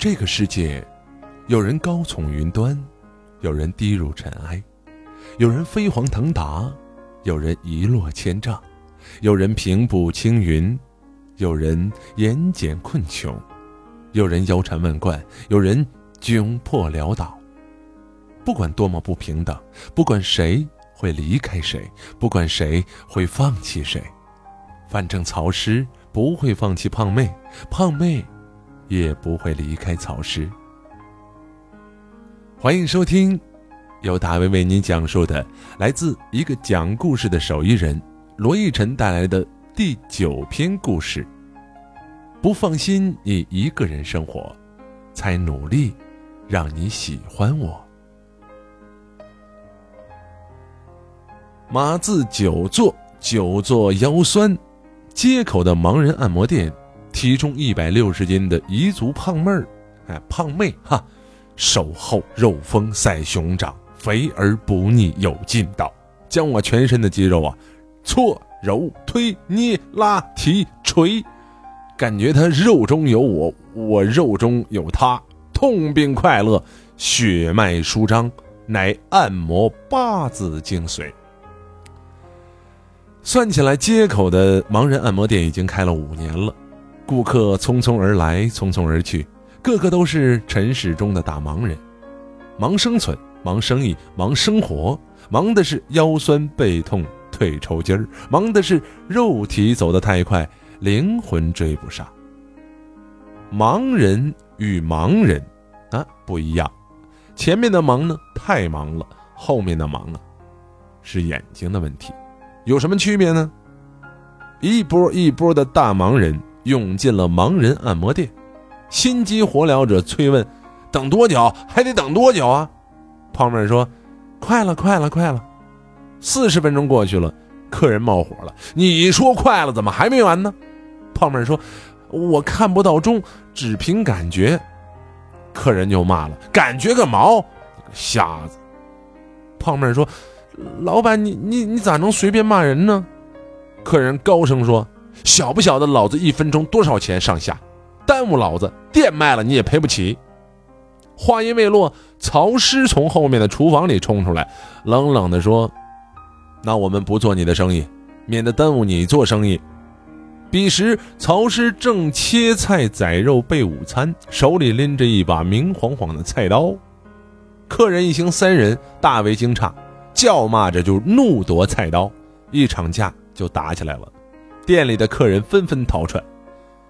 这个世界，有人高耸云端，有人低入尘埃，有人飞黄腾达，有人一落千丈，有人平步青云，有人言简困穷，有人腰缠万贯，有人窘迫潦倒。不管多么不平等，不管谁会离开谁，不管谁会放弃谁，反正曹师不会放弃胖妹，胖妹也不会离开曹氏。欢迎收听由大卫为您讲述的来自一个讲故事的手艺人罗逸晨带来的第九篇故事。不放心你一个人生活，才努力让你喜欢我。马字久坐，久坐腰酸。街口的盲人按摩店，体重一百六十斤的彝族胖妹儿，哎，胖妹哈，手厚肉丰赛熊掌，肥而不腻有劲道，将我全身的肌肉啊，搓揉推捏拉提捶，感觉他肉中有我，我肉中有他，痛并快乐，血脉舒张，乃按摩八字精髓。算起来，街口的盲人按摩店已经开了五年了，顾客匆匆而来，匆匆而去，个个都是尘世中的大忙人，忙生存，忙生意，忙生活，忙的是腰酸背痛、腿抽筋儿，忙的是肉体走得太快，灵魂追不上。盲人与盲人啊不一样，前面的忙呢太忙了，后面的忙啊是眼睛的问题。有什么区别呢？一波一波的大忙人涌进了盲人按摩店，心急火燎者催问：“等多久？还得等多久啊？”胖妹说：“快了，快了，快了。”四十分钟过去了，客人冒火了：“你说快了，怎么还没完呢？”胖妹说：“我看不到钟，只凭感觉。”客人就骂了：“感觉个毛！你个瞎子！”胖妹说。老板，你你你咋能随便骂人呢？客人高声说：“晓不晓得老子一分钟多少钱上下？耽误老子店卖了你也赔不起。”话音未落，曹师从后面的厨房里冲出来，冷冷地说：“那我们不做你的生意，免得耽误你做生意。”彼时，曹师正切菜宰肉备午餐，手里拎着一把明晃晃的菜刀。客人一行三人大为惊诧。叫骂着就怒夺菜刀，一场架就打起来了。店里的客人纷纷逃窜，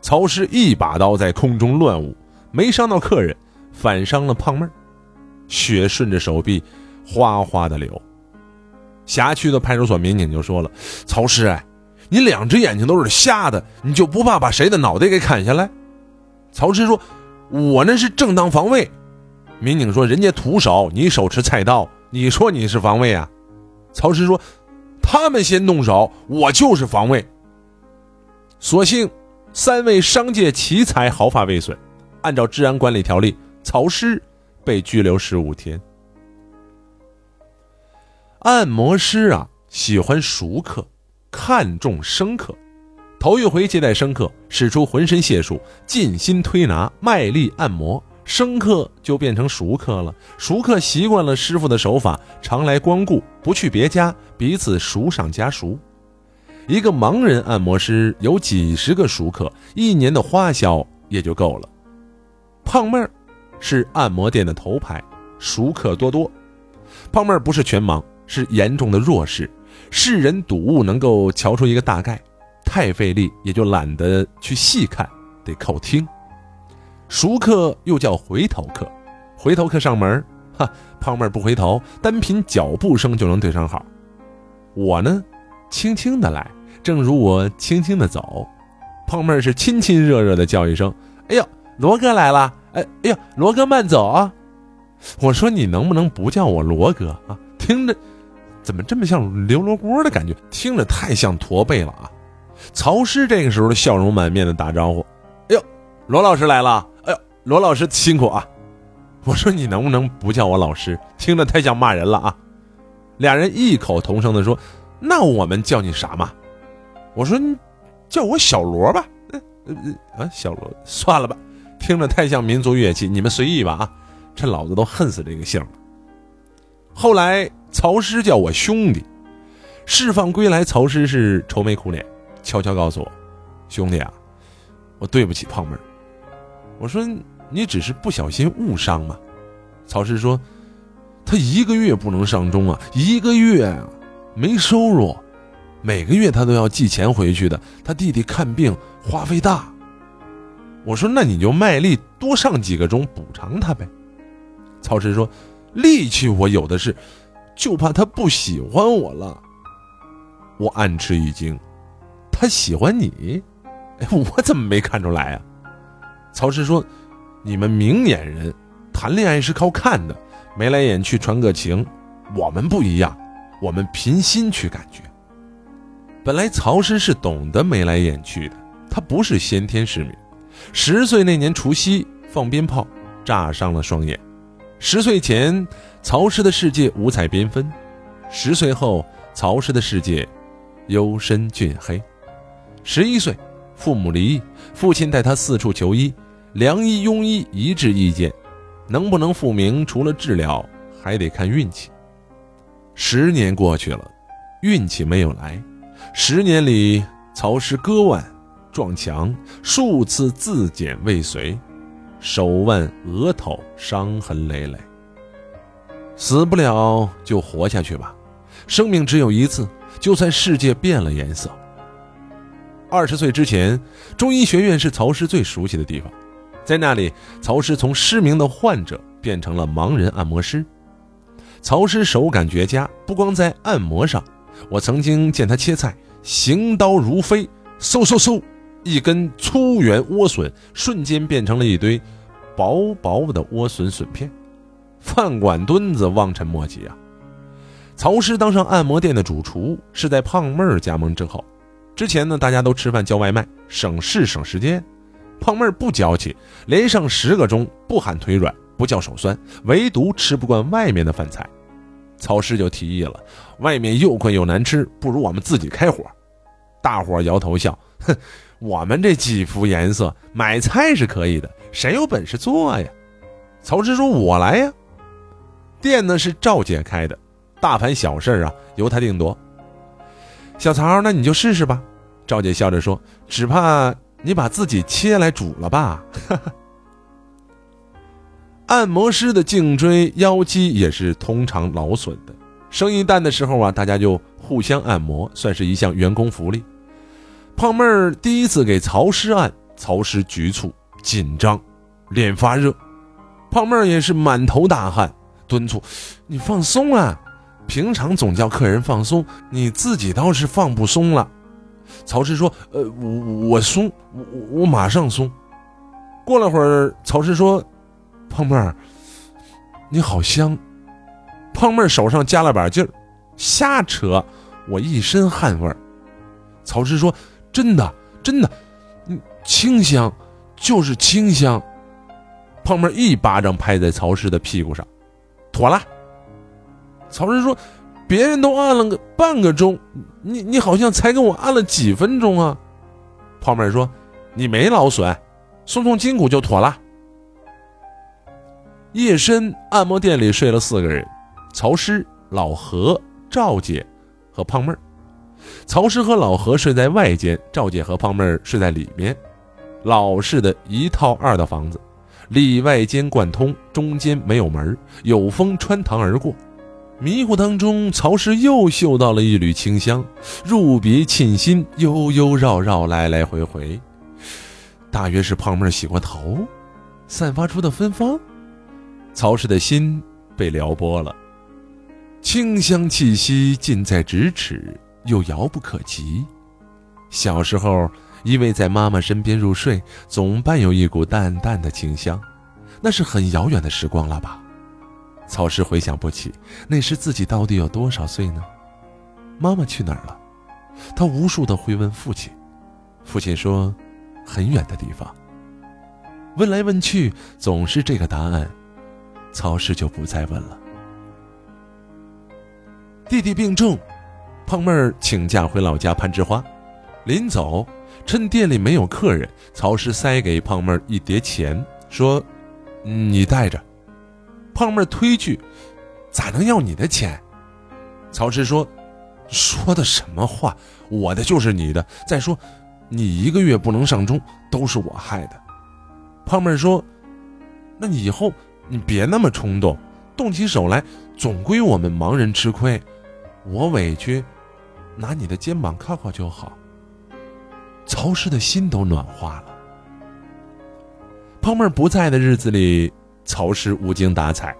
曹师一把刀在空中乱舞，没伤到客人，反伤了胖妹儿，血顺着手臂哗哗的流。辖区的派出所民警就说了：“曹师，哎，你两只眼睛都是瞎的，你就不怕把谁的脑袋给砍下来？”曹师说：“我那是正当防卫。”民警说：“人家徒手，你手持菜刀。”你说你是防卫啊？曹师说：“他们先动手，我就是防卫。”所幸三位商界奇才毫发未损，按照治安管理条例，曹师被拘留十五天。按摩师啊，喜欢熟客，看重生客，头一回接待生客，使出浑身解数，尽心推拿，卖力按摩。生客就变成熟客了，熟客习惯了师傅的手法，常来光顾，不去别家，彼此熟上加熟。一个盲人按摩师有几十个熟客，一年的花销也就够了。胖妹儿是按摩店的头牌，熟客多多。胖妹儿不是全盲，是严重的弱视，视人睹物能够瞧出一个大概，太费力也就懒得去细看，得靠听。熟客又叫回头客，回头客上门，哈，胖妹儿不回头，单凭脚步声就能对上号。我呢，轻轻的来，正如我轻轻的走。胖妹是亲亲热热的叫一声：“哎呦，罗哥来了！”哎哎呦，罗哥慢走啊！我说你能不能不叫我罗哥啊？听着，怎么这么像刘罗锅的感觉？听着太像驼背了啊！曹师这个时候笑容满面的打招呼：“哎呦，罗老师来了。”哎呦罗老师辛苦啊！我说你能不能不叫我老师？听着太像骂人了啊！俩人异口同声的说：“那我们叫你啥嘛？”我说：“叫我小罗吧。”嗯嗯啊，小罗，算了吧，听着太像民族乐器，你们随意吧啊！这老子都恨死这个姓了。后来曹师叫我兄弟，释放归来，曹师是愁眉苦脸，悄悄告诉我：“兄弟啊，我对不起胖妹儿。”我说：“你只是不小心误伤嘛。”曹师说：“他一个月不能上钟啊，一个月啊，没收入，每个月他都要寄钱回去的。他弟弟看病花费大。”我说：“那你就卖力多上几个钟补偿他呗。”曹师说。力气我有的是，就怕他不喜欢我了。我暗吃一惊，他喜欢你？哎，我怎么没看出来啊？曹师说：“你们明眼人谈恋爱是靠看的，眉来眼去传个情。我们不一样，我们凭心去感觉。”本来曹师是懂得眉来眼去的，他不是先天失明。十岁那年除夕放鞭炮，炸伤了双眼。十岁前，曹氏的世界五彩缤纷；十岁后，曹氏的世界幽深俊黑。十一岁，父母离异，父亲带他四处求医，良医庸医一致意见，能不能复明，除了治疗，还得看运气。十年过去了，运气没有来。十年里，曹氏割腕撞墙，数次自检未遂。手腕、额头伤痕累累，死不了就活下去吧。生命只有一次，就算世界变了颜色。二十岁之前，中医学院是曹师最熟悉的地方，在那里，曹师从失明的患者变成了盲人按摩师。曹师手感绝佳，不光在按摩上，我曾经见他切菜，行刀如飞，嗖嗖嗖。一根粗圆莴笋瞬间变成了一堆薄薄的莴笋笋片，饭馆墩子望尘莫及啊！曹师当上按摩店的主厨是在胖妹儿加盟之后。之前呢，大家都吃饭叫外卖，省事省时间。胖妹儿不娇气，连上十个钟不喊腿软，不叫手酸，唯独吃不惯外面的饭菜。曹师就提议了，外面又贵又难吃，不如我们自己开火。大伙摇头笑，哼。我们这几幅颜色买菜是可以的，谁有本事做呀？曹植说：“我来呀。”店呢是赵姐开的，大盘小事啊由她定夺。小曹，那你就试试吧。赵姐笑着说：“只怕你把自己切来煮了吧。”哈 哈按摩师的颈椎腰肌也是通常劳损的，生意淡的时候啊，大家就互相按摩，算是一项员工福利。胖妹儿第一次给曹师按，曹师局促紧张，脸发热。胖妹儿也是满头大汗，敦促：“你放松啊！平常总叫客人放松，你自己倒是放不松了。”曹师说：“呃，我我松，我我马上松。”过了会儿，曹师说：“胖妹儿，你好香。”胖妹儿手上加了把劲儿：“瞎扯，我一身汗味儿。”曹师说。真的，真的，嗯，清香，就是清香。胖妹儿一巴掌拍在曹氏的屁股上，妥了。曹氏说：“别人都按了个半个钟，你你好像才给我按了几分钟啊？”胖妹儿说：“你没劳损，松松筋骨就妥了。”夜深，按摩店里睡了四个人：曹师、老何、赵姐和胖妹儿。曹师和老何睡在外间，赵姐和胖妹儿睡在里面。老式的一套二的房子，里外间贯通，中间没有门，有风穿堂而过。迷糊当中，曹师又嗅到了一缕清香，入鼻沁心，悠悠绕绕，来来回回。大约是胖妹儿洗过头，散发出的芬芳。曹氏的心被撩拨了，清香气息近在咫尺。又遥不可及。小时候，因为在妈妈身边入睡，总伴有一股淡淡的清香，那是很遥远的时光了吧？曹氏回想不起那时自己到底有多少岁呢？妈妈去哪儿了？他无数的会问父亲，父亲说，很远的地方。问来问去，总是这个答案，曹氏就不再问了。弟弟病重。胖妹儿请假回老家攀枝花，临走，趁店里没有客人，曹氏塞给胖妹儿一叠钱，说：“你带着。”胖妹儿推拒：“咋能要你的钱？”曹氏说：“说的什么话？我的就是你的。再说，你一个月不能上钟，都是我害的。”胖妹儿说：“那你以后你别那么冲动，动起手来总归我们盲人吃亏。我委屈，拿你的肩膀靠靠就好。”曹氏的心都暖化了。胖妹不在的日子里，曹氏无精打采。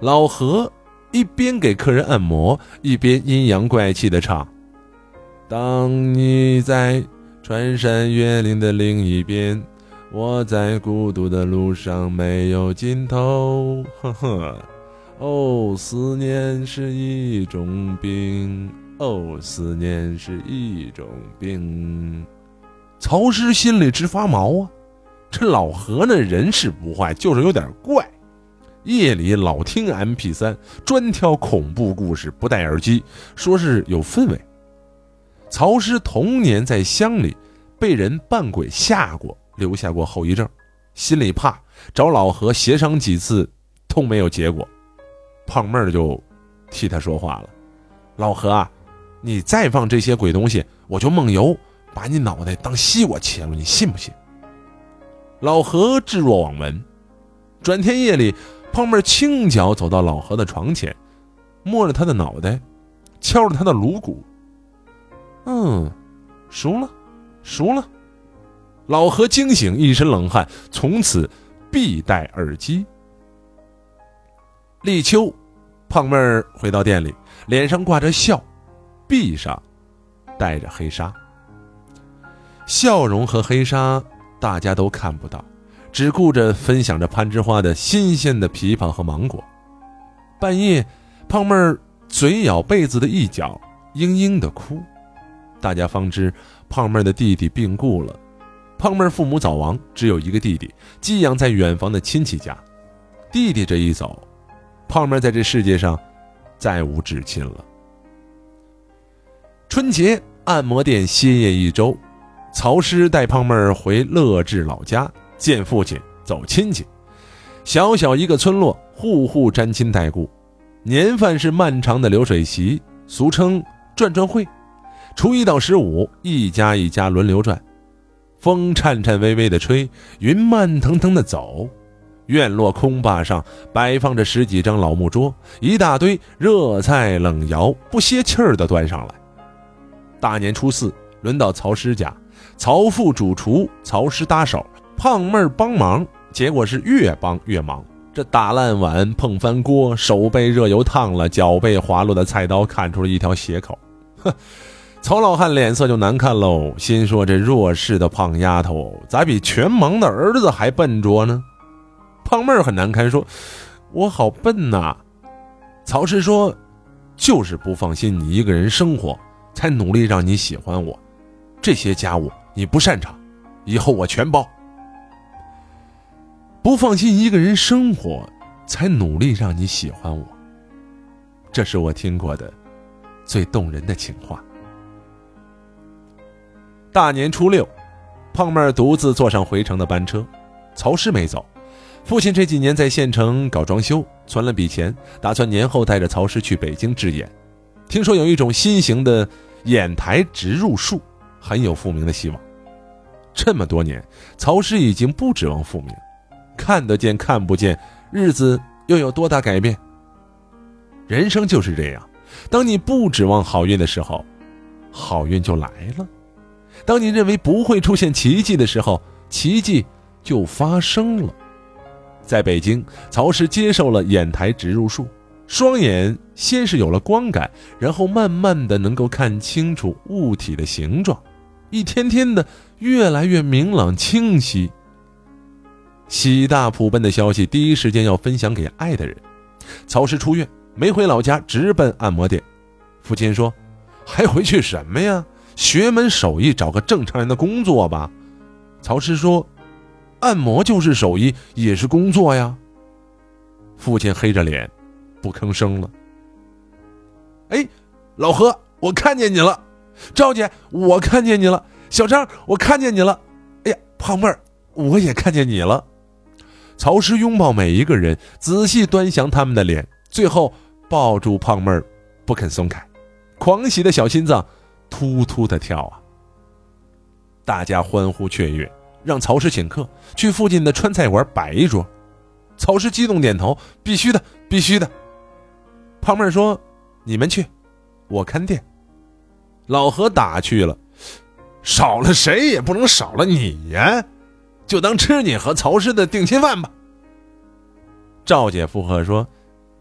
老何一边给客人按摩，一边阴阳怪气的唱：“当你在穿山越岭的另一边，我在孤独的路上没有尽头。”呵呵，哦，思念是一种病，哦，思念是一种病。曹师心里直发毛啊！这老何那人是不坏，就是有点怪。夜里老听 M P 三，专挑恐怖故事，不戴耳机，说是有氛围。曹师童年在乡里被人扮鬼吓过，留下过后遗症，心里怕，找老何协商几次，都没有结果。胖妹儿就替他说话了：“老何啊，你再放这些鬼东西，我就梦游，把你脑袋当西瓜切了，你信不信？”老何置若罔闻。转天夜里，胖妹轻脚走到老何的床前，摸着他的脑袋，敲着他的颅骨。嗯，熟了，熟了。老何惊醒，一身冷汗，从此必戴耳机。立秋，胖妹儿回到店里，脸上挂着笑，臂上戴着黑纱。笑容和黑纱。大家都看不到，只顾着分享着攀枝花的新鲜的枇杷和芒果。半夜，胖妹儿嘴咬被子的一角，嘤嘤的哭。大家方知胖妹儿的弟弟病故了。胖妹父母早亡，只有一个弟弟，寄养在远房的亲戚家。弟弟这一走，胖妹在这世界上再无至亲了。春节，按摩店歇业一周。曹师带胖妹回乐至老家见父亲走亲戚，小小一个村落，户户沾亲带故，年饭是漫长的流水席，俗称转转会。初一到十五，一家一家轮流转，风颤颤巍巍的吹，云慢腾腾的走。院落空坝上摆放着十几张老木桌，一大堆热菜冷肴不歇气儿的端上来。大年初四，轮到曹师家。曹父主厨，曹师搭手，胖妹儿帮忙，结果是越帮越忙。这打烂碗、碰翻锅，手被热油烫了，脚被滑落的菜刀砍出了一条血口。哼，曹老汉脸色就难看喽，心说这弱势的胖丫头咋比全盲的儿子还笨拙呢？胖妹儿很难堪，说：“我好笨呐。”曹氏说：“就是不放心你一个人生活，才努力让你喜欢我。这些家务。”你不擅长，以后我全包。不放心一个人生活，才努力让你喜欢我。这是我听过的最动人的情话。大年初六，胖妹儿独自坐上回城的班车，曹师没走。父亲这几年在县城搞装修，存了笔钱，打算年后带着曹师去北京治眼。听说有一种新型的眼台植入术，很有复明的希望。这么多年，曹师已经不指望复明，看得见看不见，日子又有多大改变？人生就是这样，当你不指望好运的时候，好运就来了；当你认为不会出现奇迹的时候，奇迹就发生了。在北京，曹氏接受了眼台植入术，双眼先是有了光感，然后慢慢的能够看清楚物体的形状。一天天的越来越明朗清晰。喜大普奔的消息，第一时间要分享给爱的人。曹氏出院没回老家，直奔按摩店。父亲说：“还回去什么呀？学门手艺，找个正常人的工作吧。”曹师说：“按摩就是手艺，也是工作呀。”父亲黑着脸，不吭声了。哎，老何，我看见你了。赵姐，我看见你了。小张，我看见你了。哎呀，胖妹儿，我也看见你了。曹师拥抱每一个人，仔细端详他们的脸，最后抱住胖妹儿，不肯松开，狂喜的小心脏突突的跳啊！大家欢呼雀跃，让曹氏请客，去附近的川菜馆摆一桌。曹氏激动点头：“必须的，必须的。”胖妹说：“你们去，我看店。”老何打趣了：“少了谁也不能少了你呀，就当吃你和曹氏的定亲饭吧。”赵姐附和说：“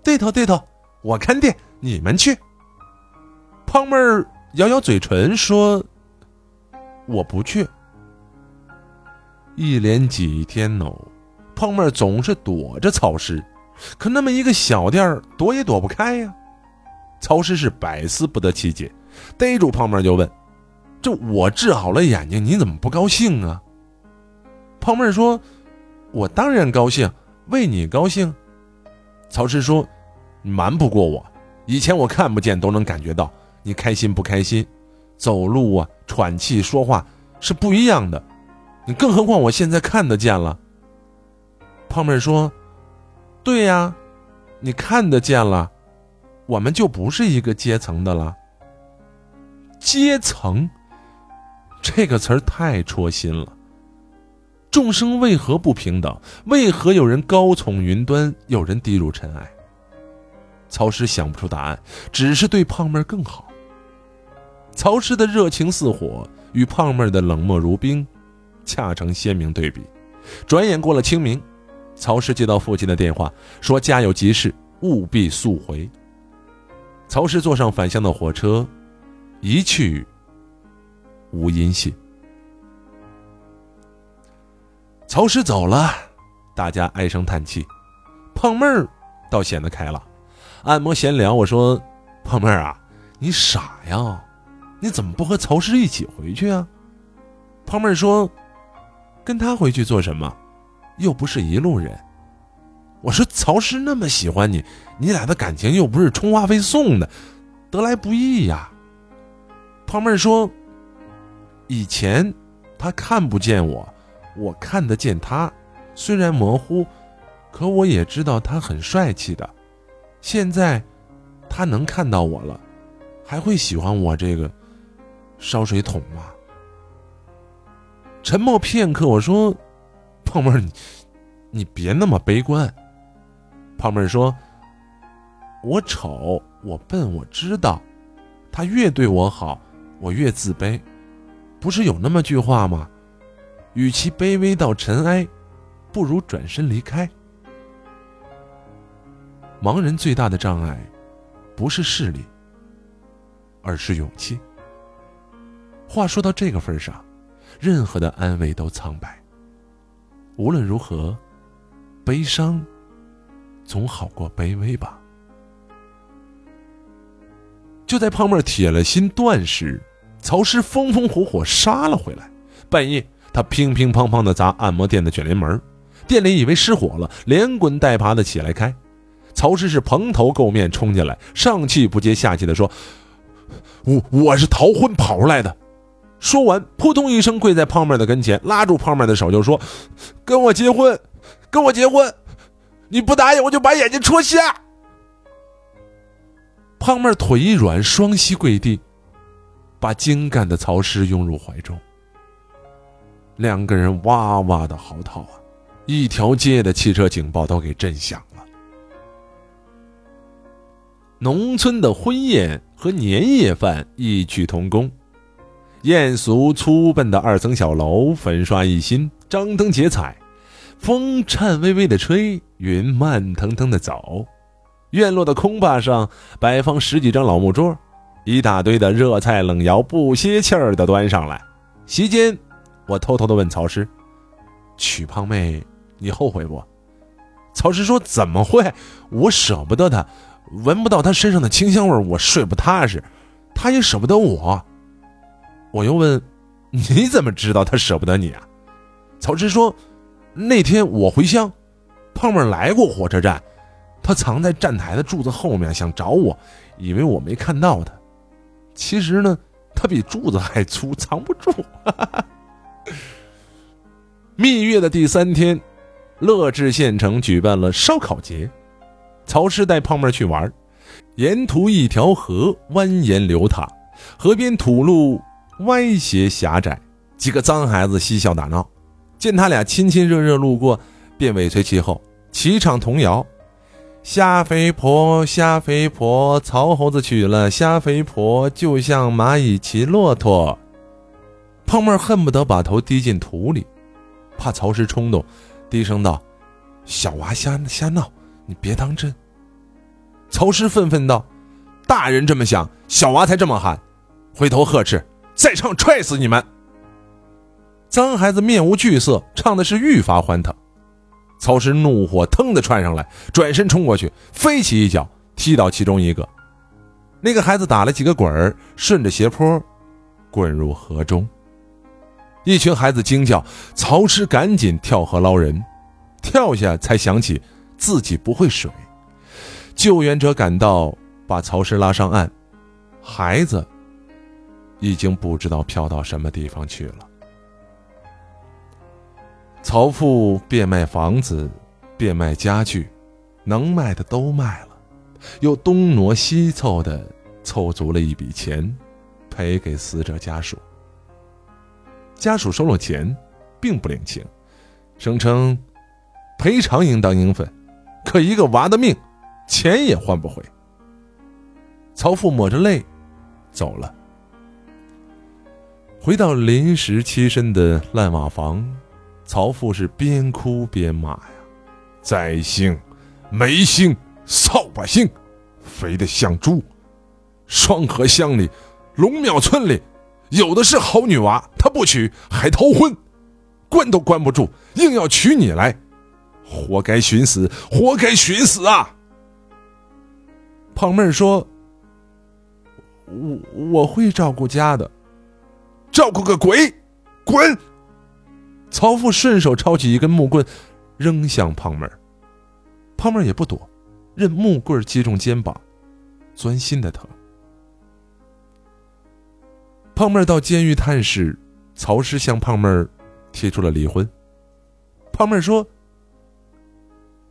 对头对头，我看店，你们去。”胖妹儿咬咬嘴唇说。我不去。一连几天哦，胖妹总是躲着曹氏，可那么一个小店儿，躲也躲不开呀。曹氏是百思不得其解，逮住胖妹就问：“这我治好了眼睛，你怎么不高兴啊？”胖妹说：“我当然高兴，为你高兴。”曹氏说：“瞒不过我，以前我看不见都能感觉到你开心不开心。”走路啊，喘气、说话是不一样的，你更何况我现在看得见了。胖妹说：“对呀，你看得见了，我们就不是一个阶层的了。阶层这个词儿太戳心了。众生为何不平等？为何有人高耸云端，有人低入尘埃？曹师想不出答案，只是对胖妹更好。”曹氏的热情似火，与胖妹儿的冷漠如冰，恰成鲜明对比。转眼过了清明，曹氏接到父亲的电话，说家有急事，务必速回。曹氏坐上返乡的火车，一去无音信。曹氏走了，大家唉声叹气，胖妹儿倒显得开朗。按摩闲聊，我说：“胖妹儿啊，你傻呀。”你怎么不和曹氏一起回去啊？胖妹说：“跟他回去做什么？又不是一路人。”我说：“曹氏那么喜欢你，你俩的感情又不是充话费送的，得来不易呀。”胖妹说：“以前他看不见我，我看得见他，虽然模糊，可我也知道他很帅气的。现在他能看到我了，还会喜欢我这个？”烧水桶吗？沉默片刻，我说：“胖妹儿，你你别那么悲观。”胖妹儿说：“我丑，我笨，我知道。他越对我好，我越自卑。不是有那么句话吗？与其卑微到尘埃，不如转身离开。盲人最大的障碍，不是视力，而是勇气。”话说到这个份上，任何的安慰都苍白。无论如何，悲伤总好过卑微吧。就在胖妹铁了心断时，曹师风风火火杀了回来。半夜，他乒乒乓乓的砸按摩店的卷帘门，店里以为失火了，连滚带爬的起来开。曹师是蓬头垢面冲进来，上气不接下气的说：“我我是逃婚跑出来的。”说完，扑通一声跪在胖妹的跟前，拉住胖妹的手就说：“跟我结婚，跟我结婚！你不答应，我就把眼睛戳瞎。”胖妹腿一软，双膝跪地，把精干的曹师拥入怀中。两个人哇哇的嚎啕啊，一条街的汽车警报都给震响了。农村的婚宴和年夜饭异曲同工。艳俗粗笨的二层小楼，粉刷一新，张灯结彩，风颤巍巍的吹，云慢腾腾的走。院落的空坝上摆放十几张老木桌，一大堆的热菜冷肴不歇气儿的端上来。席间，我偷偷的问曹师：“娶胖妹，你后悔不？”曹师说：“怎么会？我舍不得她，闻不到她身上的清香味我睡不踏实。她也舍不得我。”我又问：“ 你怎么知道他舍不得你啊？”曹植说：“那天我回乡，胖妹来过火车站，他藏在站台的柱子后面，想找我，以为我没看到他。其实呢，他比柱子还粗，藏不住。”蜜月的第三天，乐至县城举办了烧烤节，曹师带胖妹去玩。沿途一条河蜿蜒流淌，河边土路歪斜狭窄，几个脏孩子嬉笑打闹。见他俩亲亲热热路过，便尾随其后，齐唱童谣：“虾肥婆，虾肥婆，曹猴子娶了虾肥婆，就像蚂蚁骑骆驼。”胖妹恨不得把头低进土里，怕曹师冲动，低声道：“小娃瞎瞎闹，你别当真。”曹师愤愤道：“大人这么想，小娃才这么喊。回头呵斥，再唱踹死你们！”脏孩子面无惧色，唱的是愈发欢腾。曹师怒火腾的窜上来，转身冲过去，飞起一脚踢倒其中一个。那个孩子打了几个滚儿，顺着斜坡滚入河中。一群孩子惊叫，曹师赶紧跳河捞人，跳下才想起自己不会水。救援者赶到，把曹师拉上岸，孩子已经不知道飘到什么地方去了。曹父变卖房子，变卖家具，能卖的都卖了，又东挪西凑的凑足了一笔钱，赔给死者家属。家属收了钱，并不领情，声称赔偿应当应分，可一个娃的命。钱也换不回。曹父抹着泪，走了。回到临时栖身的烂瓦房，曹父是边哭边骂呀：“灾星，霉星，扫把星，肥的像猪！双河乡里，龙庙村里，有的是好女娃，他不娶还逃婚，关都关不住，硬要娶你来，活该寻死，活该寻死啊！”胖妹儿说：“我我会照顾家的，照顾个鬼，滚！”曹父顺手抄起一根木棍，扔向胖妹儿。胖妹儿也不躲，任木棍击中肩膀，钻心的疼。胖妹儿到监狱探视，曹师向胖妹儿提出了离婚。胖妹儿说：“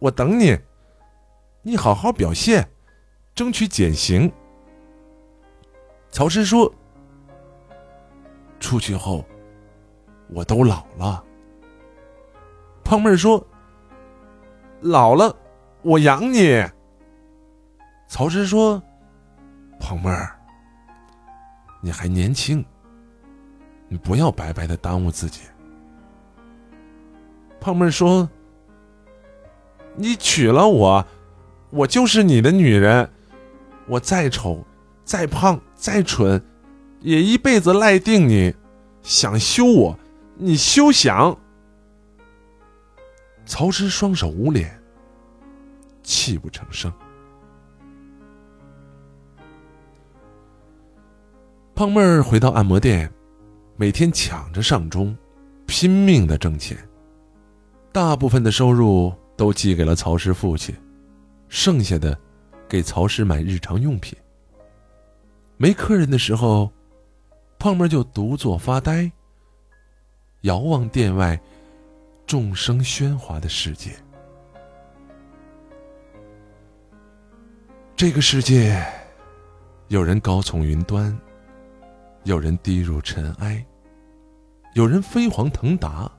我等你，你好好表现。”争取减刑。曹师说：“出去后，我都老了。”胖妹儿说：“老了，我养你。”曹师说：“胖妹儿，你还年轻，你不要白白的耽误自己。”胖妹儿说：“你娶了我，我就是你的女人。”我再丑，再胖，再蠢，也一辈子赖定你。想休我，你休想。曹植双手捂脸，泣不成声。胖妹儿回到按摩店，每天抢着上钟，拼命的挣钱。大部分的收入都寄给了曹氏父亲，剩下的。给曹氏买日常用品。没客人的时候，胖妹就独坐发呆，遥望殿外众生喧哗的世界。这个世界，有人高从云端，有人低入尘埃，有人飞黄腾达，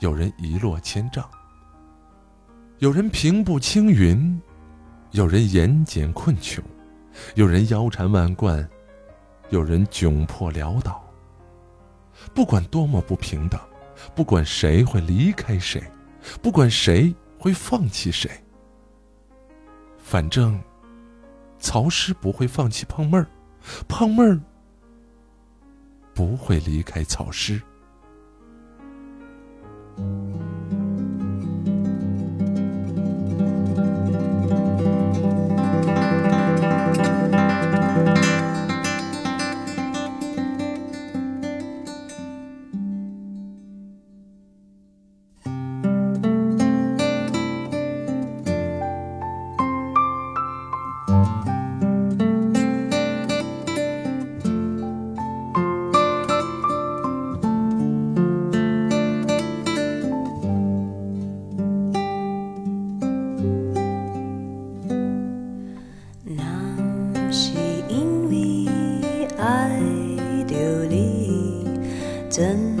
有人一落千丈，有人平步青云。有人言简困穷，有人腰缠万贯，有人窘迫潦倒。不管多么不平等，不管谁会离开谁，不管谁会放弃谁，反正曹师不会放弃胖妹儿，胖妹儿不会离开曹师。怎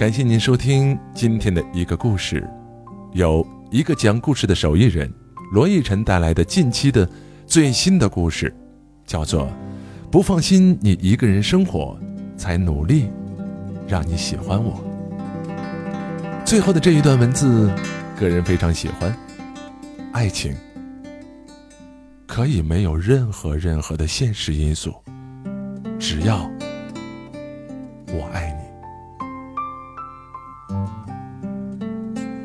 感谢您收听今天的一个故事，有一个讲故事的手艺人罗逸晨带来的近期的最新的故事，叫做《不放心你一个人生活，才努力让你喜欢我》。最后的这一段文字，个人非常喜欢。爱情可以没有任何任何的现实因素，只要我爱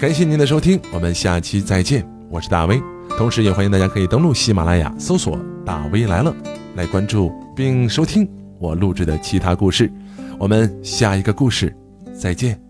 感谢您的收听，我们下期再见。我是大威，同时也欢迎大家可以登录喜马拉雅搜索“大威来了”，来关注并收听我录制的其他故事。我们下一个故事再见。